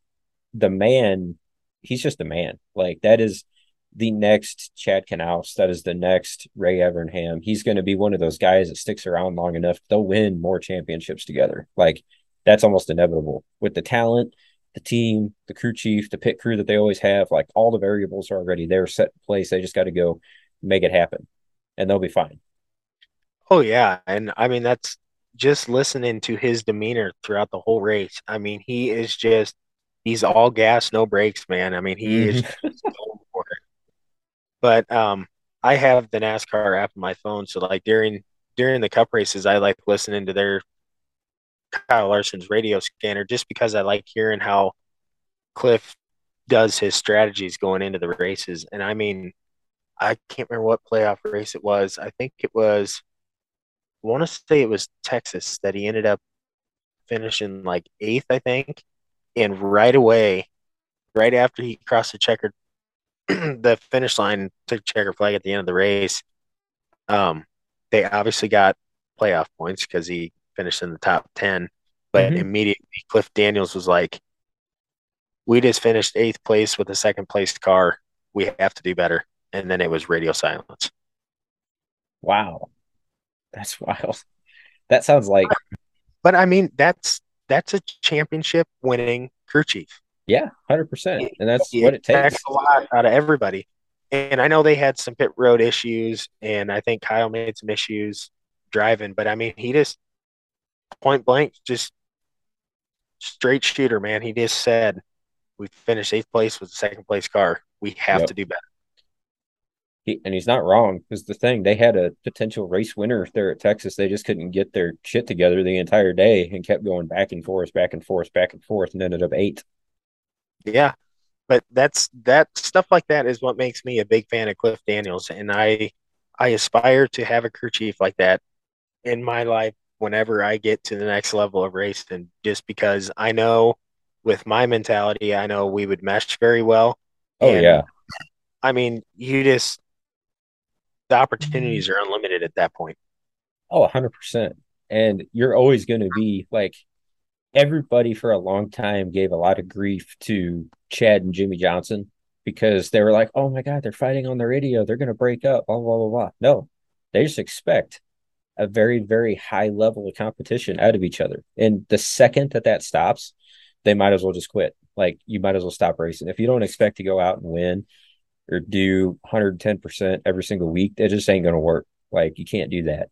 the man, he's just a man. Like that is the next Chad Knaus. That is the next Ray Evernham. He's going to be one of those guys that sticks around long enough. They'll win more championships together. Like that's almost inevitable with the talent the team, the crew chief, the pit crew that they always have, like all the variables are already there, set in place. They just got to go make it happen, and they'll be fine. Oh yeah, and I mean that's just listening to his demeanor throughout the whole race. I mean, he is just he's all gas, no brakes, man. I mean, he mm-hmm. is But um I have the NASCAR app on my phone, so like during during the cup races, I like listening to their Kyle Larson's radio scanner just because I like hearing how Cliff does his strategies going into the races. And I mean, I can't remember what playoff race it was. I think it was, I want to say it was Texas that he ended up finishing like eighth, I think. And right away, right after he crossed the checkered, the finish line, took checker flag at the end of the race. Um, they obviously got playoff points because he finished in the top 10. But mm-hmm. immediately, Cliff Daniels was like, We just finished eighth place with a second place car. We have to do better. And then it was radio silence. Wow. That's wild. That sounds like. But I mean, that's that's a championship winning crew chief. Yeah, hundred percent, and that's it, what it takes. a lot out of everybody. And I know they had some pit road issues, and I think Kyle made some issues driving. But I mean, he just point blank, just straight shooter, man. He just said, "We finished eighth place with the second place car. We have yep. to do better." He, and he's not wrong because the thing they had a potential race winner there at Texas. They just couldn't get their shit together the entire day and kept going back and forth, back and forth, back and forth, and ended up eight. Yeah, but that's that stuff like that is what makes me a big fan of Cliff Daniels, and I I aspire to have a crew chief like that in my life whenever I get to the next level of racing, just because I know with my mentality, I know we would mesh very well. Oh and, yeah. I mean, you just the opportunities are unlimited at that point. Oh, 100%. And you're always going to be like everybody for a long time gave a lot of grief to Chad and Jimmie Johnson because they were like, "Oh my god, they're fighting on the radio. They're going to break up." Blah blah blah blah. No, they just expect a very very high level of competition out of each other. And the second that that stops, they might as well just quit. Like you might as well stop racing. If you don't expect to go out and win or do 110% every single week, it just ain't going to work. Like you can't do that.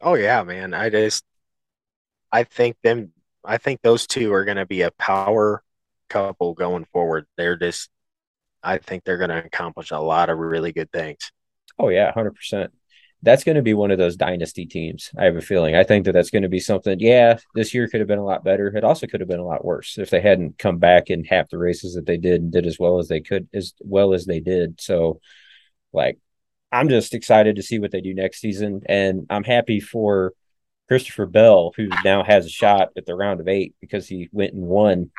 Oh yeah, man. I just I think them I think those two are going to be a power couple going forward. They're just I think they're going to accomplish a lot of really good things. Oh yeah, 100% that's going to be one of those dynasty teams. I have a feeling. I think that that's going to be something. Yeah, this year could have been a lot better. It also could have been a lot worse if they hadn't come back in half the races that they did and did as well as they could, as well as they did. So, like, I'm just excited to see what they do next season, and I'm happy for Christopher Bell, who now has a shot at the round of eight because he went and won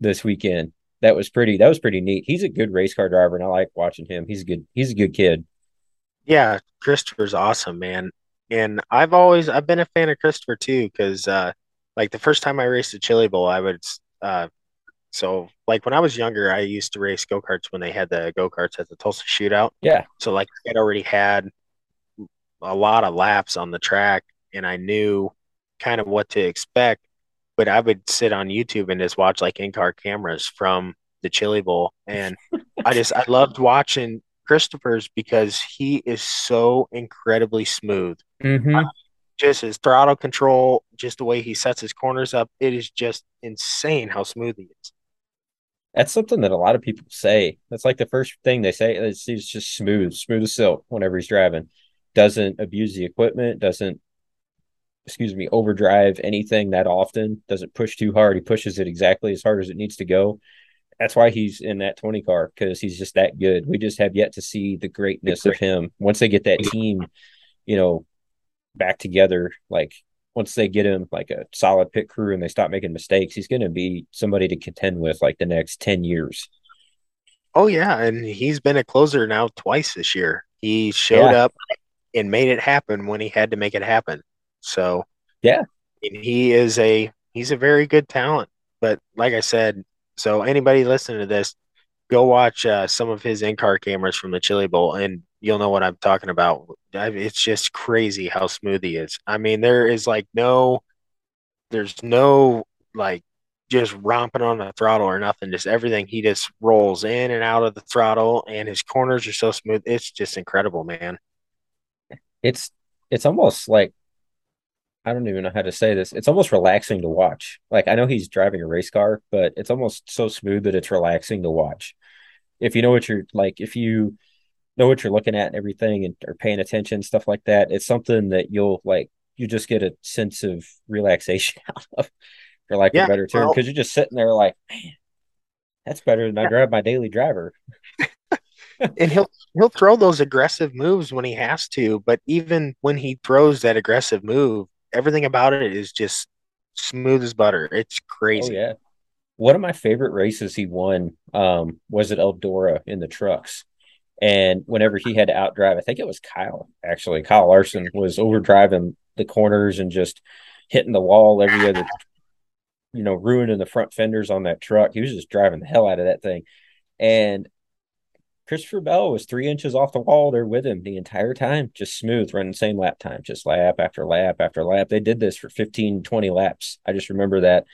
this weekend. That was pretty. That was pretty neat. He's a good race car driver, and I like watching him. He's a good. He's a good kid. Yeah, Christopher's awesome, man. And I've always I've been a fan of Christopher too, because uh, like the first time I raced the Chili Bowl, I would uh, so like when I was younger, I used to race go karts when they had the go karts at the Tulsa Shootout. Yeah. So like I had already had a lot of laps on the track, and I knew kind of what to expect. But I would sit on YouTube and just watch like in car cameras from the Chili Bowl, and I just I loved watching Christopher's because he is so incredibly smooth. Mm-hmm. Just his throttle control, just the way he sets his corners up, it is just insane how smooth he is. That's something that a lot of people say. That's like the first thing they say. It's, he's just smooth, smooth as silk whenever he's driving. Doesn't abuse the equipment. Doesn't, excuse me, overdrive anything that often. Doesn't push too hard. He pushes it exactly as hard as it needs to go that's why he's in that 20 car because he's just that good. We just have yet to see the greatness of him. Once they get that team, you know, back together, like once they get him like a solid pit crew and they stop making mistakes, he's going to be somebody to contend with like the next 10 years. Oh, yeah. And he's been a closer now twice this year. He showed yeah. up and made it happen when he had to make it happen. So, yeah. he is a he's a very good talent. But like I said, so anybody listening to this, go watch uh, some of his in-car cameras from the Chili Bowl, and you'll know what I'm talking about. It's just crazy how smooth he is. I mean, there is like no, there's no like just romping on the throttle or nothing. Just everything he just rolls in and out of the throttle, and his corners are so smooth. It's just incredible, man. It's it's almost like I don't even know how to say this. It's almost relaxing to watch. Like I know he's driving a race car, but it's almost so smooth that it's relaxing to watch. If you know what you're like, if you know what you're looking at and everything and are paying attention, stuff like that, it's something that you'll like you just get a sense of relaxation out of for like yeah, a better term. Because well, you're just sitting there like, man, that's better than I drive my daily driver. and he'll he'll throw those aggressive moves when he has to, but even when he throws that aggressive move, everything about it is just smooth as butter. It's crazy. Oh, yeah. One of my favorite races he won um, was at Eldora in the trucks. And whenever he had to outdrive, I think it was Kyle, actually. Kyle Larson was overdriving the corners and just hitting the wall every other, you know, ruining the front fenders on that truck. He was just driving the hell out of that thing. And Christopher Bell was three inches off the wall there with him the entire time, just smooth, running the same lap time, just lap after lap after lap. They did this for 15, 20 laps. I just remember that.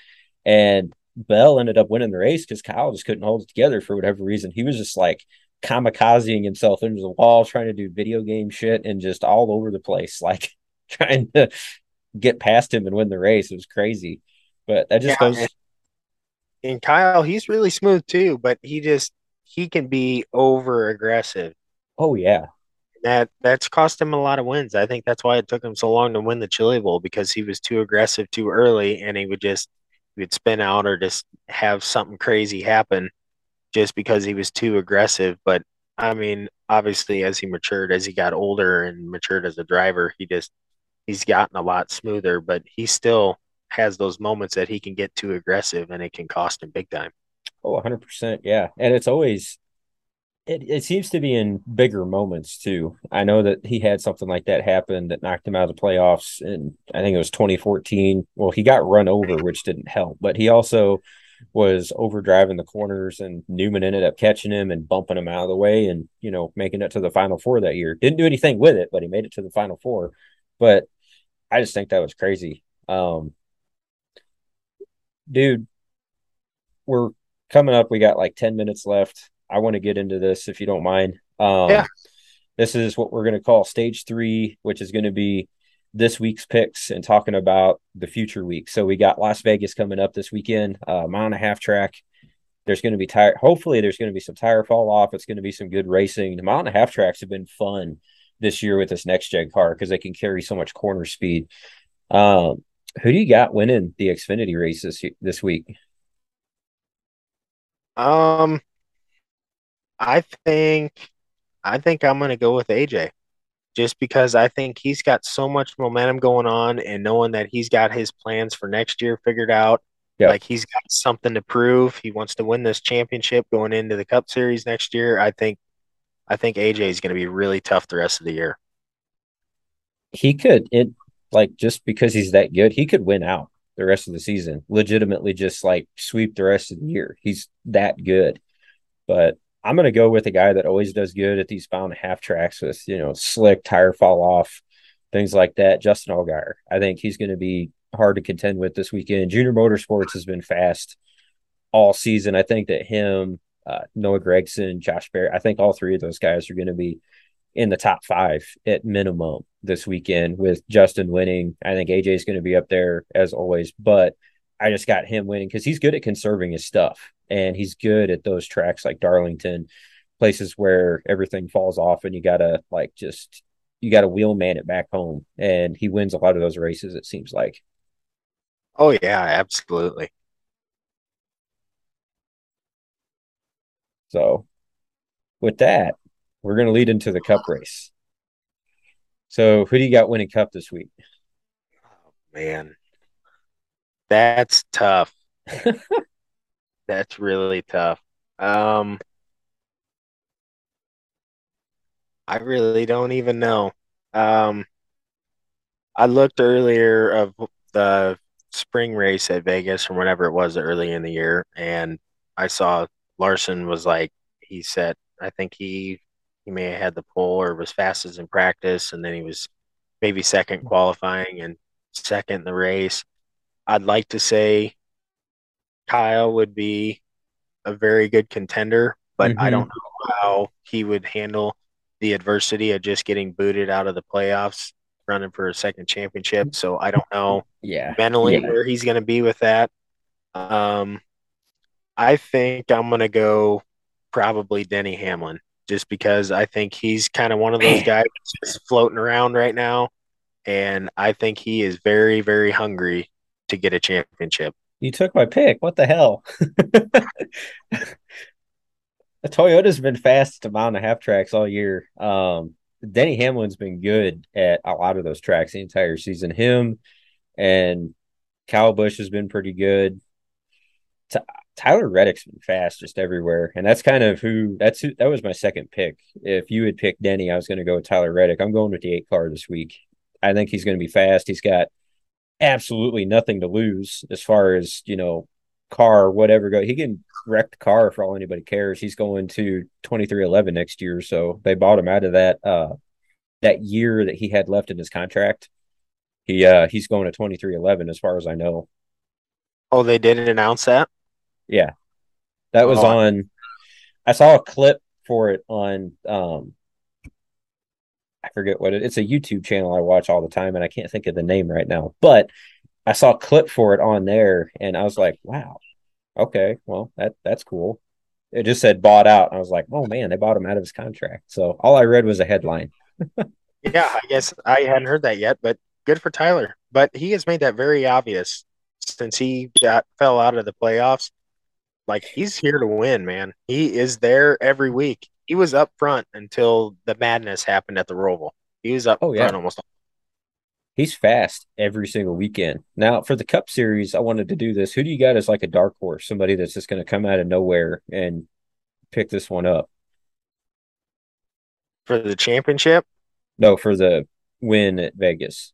And Bell ended up winning the race because Kyle just couldn't hold it together for whatever reason. He was just like kamikazing himself into the wall, trying to do video game shit and just all over the place, like trying to get past him and win the race. It was crazy. But that just yeah, goes. And Kyle, he's really smooth too, but he just he can be over aggressive. Oh yeah. That that's cost him a lot of wins. I think that's why it took him so long to win the Chili Bowl because he was too aggressive too early and he would just he would spin out or just have something crazy happen just because he was too aggressive. But I mean, obviously as he matured, as he got older and matured as a driver, he just he's gotten a lot smoother, but he still has those moments that he can get too aggressive and it can cost him big time. Oh, 100%. Yeah. And it's always, it, it seems to be in bigger moments too. I know that he had something like that happen that knocked him out of the playoffs. And I think it was 2014. Well, he got run over, which didn't help, but he also was overdriving the corners and Newman ended up catching him and bumping him out of the way and, you know, making it to the final four that year. Didn't do anything with it, but he made it to the final four. But I just think that was crazy. Um, dude, we're coming up. We got like 10 minutes left. I want to get into this if you don't mind. Um, yeah. This is what we're going to call stage three, which is going to be this week's picks and talking about the future week. So we got Las Vegas coming up this weekend, uh, mile and a half track. There's going to be tire. Hopefully, there's going to be some tire fall off. It's going to be some good racing. The mile and a half tracks have been fun this year with this next gen car because they can carry so much corner speed. Um, who do you got winning the Xfinity race this this week? Um, I think I think I'm going to go with AJ, just because I think he's got so much momentum going on, and knowing that he's got his plans for next year figured out. Yep. Like he's got something to prove. He wants to win this championship going into the Cup Series next year. I think I think AJ is going to be really tough the rest of the year. He could it like just because he's that good, he could win out the rest of the season. Legitimately, just like sweep the rest of the year. He's that good. But I'm going to go with a guy that always does good at these pound half tracks with you know slick tire fall off, things like that. Justin Allgaier. I think he's going to be hard to contend with this weekend. Junior Motorsports has been fast all season. I think that him, uh, Noah Gragson, Josh Berry, I think all three of those guys are going to be in the top five at minimum this weekend with Justin winning. I think AJ is going to be up there as always, but I just got him winning because he's good at conserving his stuff and he's good at those tracks like Darlington, places where everything falls off and you got to like just, you got to wheel man it back home. And he wins a lot of those races, it seems like. Oh, yeah, absolutely. So, with that, we're going to lead into the cup race. So, who do you got winning cup this week? Oh, man, that's tough. that's really tough. Um, I really don't even know. Um, I looked earlier of the spring race at Vegas or whatever it was early in the year, and I saw Larson was like he said I think he he may have had the pole or was fastest in practice, and then he was maybe second qualifying and second in the race. I'd like to say Kyle would be a very good contender, but mm-hmm. I don't know how he would handle the adversity of just getting booted out of the playoffs running for a second championship. So I don't know yeah. mentally yeah. where he's going to be with that. Um, I think I'm going to go probably Denny Hamlin just because I think he's kind of one of those guys just floating around right now. And I think he is very, very hungry to get a championship. You took my pick. What the hell? the Toyota's been fast to mile and a half tracks all year. Um, Denny Hamlin's been good at a lot of those tracks the entire season. Him and Kyle Busch has been pretty good. Tyler Reddick's been fast just everywhere, and that's kind of who that's who that was my second pick. If you had picked Denny, I was going to go with Tyler Reddick. I'm going with the eight car this week. I think he's going to be fast. He's got absolutely nothing to lose as far as you know car whatever go. He can wreck the car for all anybody cares. He's going to 23XI next year, so they bought him out of that uh that year that he had left in his contract. He uh he's going to 23XI as far as I know. Oh, they didn't announce that. Yeah. That was oh. on I saw a clip for it on um I forget what it it's a YouTube channel I watch all the time and I can't think of the name right now. But I saw a clip for it on there and I was like, wow. Okay, well that that's cool. it just said bought out. I was like, oh man, they bought him out of his contract. So all I read was a headline. yeah, I guess I hadn't heard that yet, but good for Tyler. But he has made that very obvious since he got fell out of the playoffs. Like he's here to win, man. He is there every week. He was up front until the madness happened at the Roval. He was up oh, front yeah. almost. He's fast every single weekend. Now for the Cup Series, I wanted to do this. Who do you got as like a dark horse? Somebody that's just going to come out of nowhere and pick this one up for the championship? No, for the win at Vegas.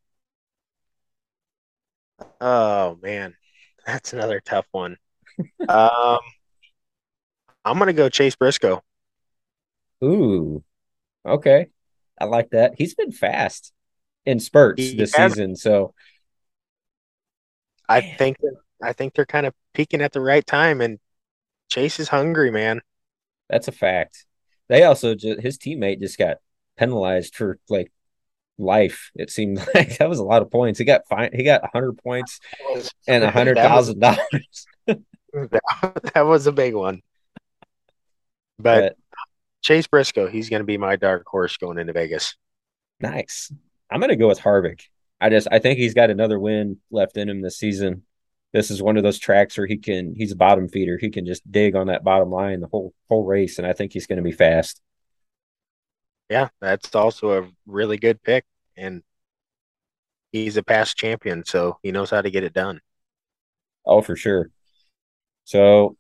Oh man, that's another tough one. Um, I'm gonna go Chase Briscoe. Ooh, okay, I like that. He's been fast in spurts he this has, season, so I think I think they're kind of peaking at the right time, and Chase is hungry, man. That's a fact. They also just his teammate just got penalized for like life. It seemed like that was a lot of points. He got fine. He got hundred points and a hundred thousand dollars. That was a big one. But, but Chase Briscoe, he's going to be my dark horse going into Vegas. Nice. I'm going to go with Harvick. I just I think he's got another win left in him this season. This is one of those tracks where he can he's a bottom feeder. He can just dig on that bottom line the whole whole race, and I think he's going to be fast. Yeah, that's also a really good pick and he's a past champion, so he knows how to get it done. Oh, for sure. So,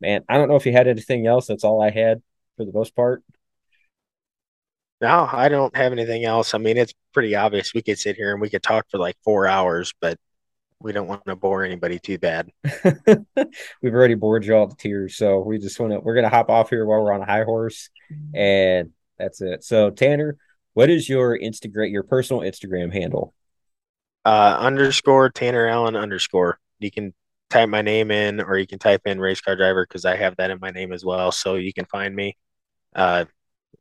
man, I don't know if you had anything else. That's all I had for the most part. No, I don't have anything else. I mean, it's pretty obvious. We could sit here and we could talk for like four hours, but we don't want to bore anybody too bad. We've already bored you all to tears, so we just want to. We're gonna hop off here while we're on a high horse, and that's it. So, Tanner, what is your Instagram, your personal Instagram handle? Uh, underscore Tanner Allen underscore. You can type my name in, or you can type in race car driver because I have that in my name as well. So you can find me. Uh,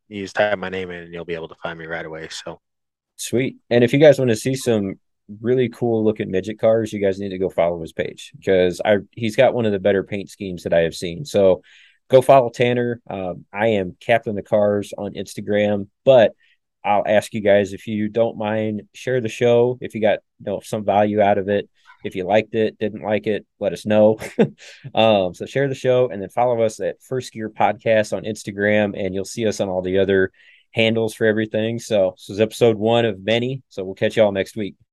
you just type my name in, and you'll be able to find me right away. So sweet. And if you guys want to see some really cool looking midget cars, you guys need to go follow his page because I he's got one of the better paint schemes that I have seen. So go follow Tanner. Um, I am Captain the Cars on Instagram, but I'll ask you guys if you don't mind share the show if you got you know some value out of it. If you liked it, didn't like it, let us know. um, so share the show and then follow us at First Gear Podcast on Instagram, and you'll see us on all the other handles for everything. So this is episode one of many. So we'll catch you all next week.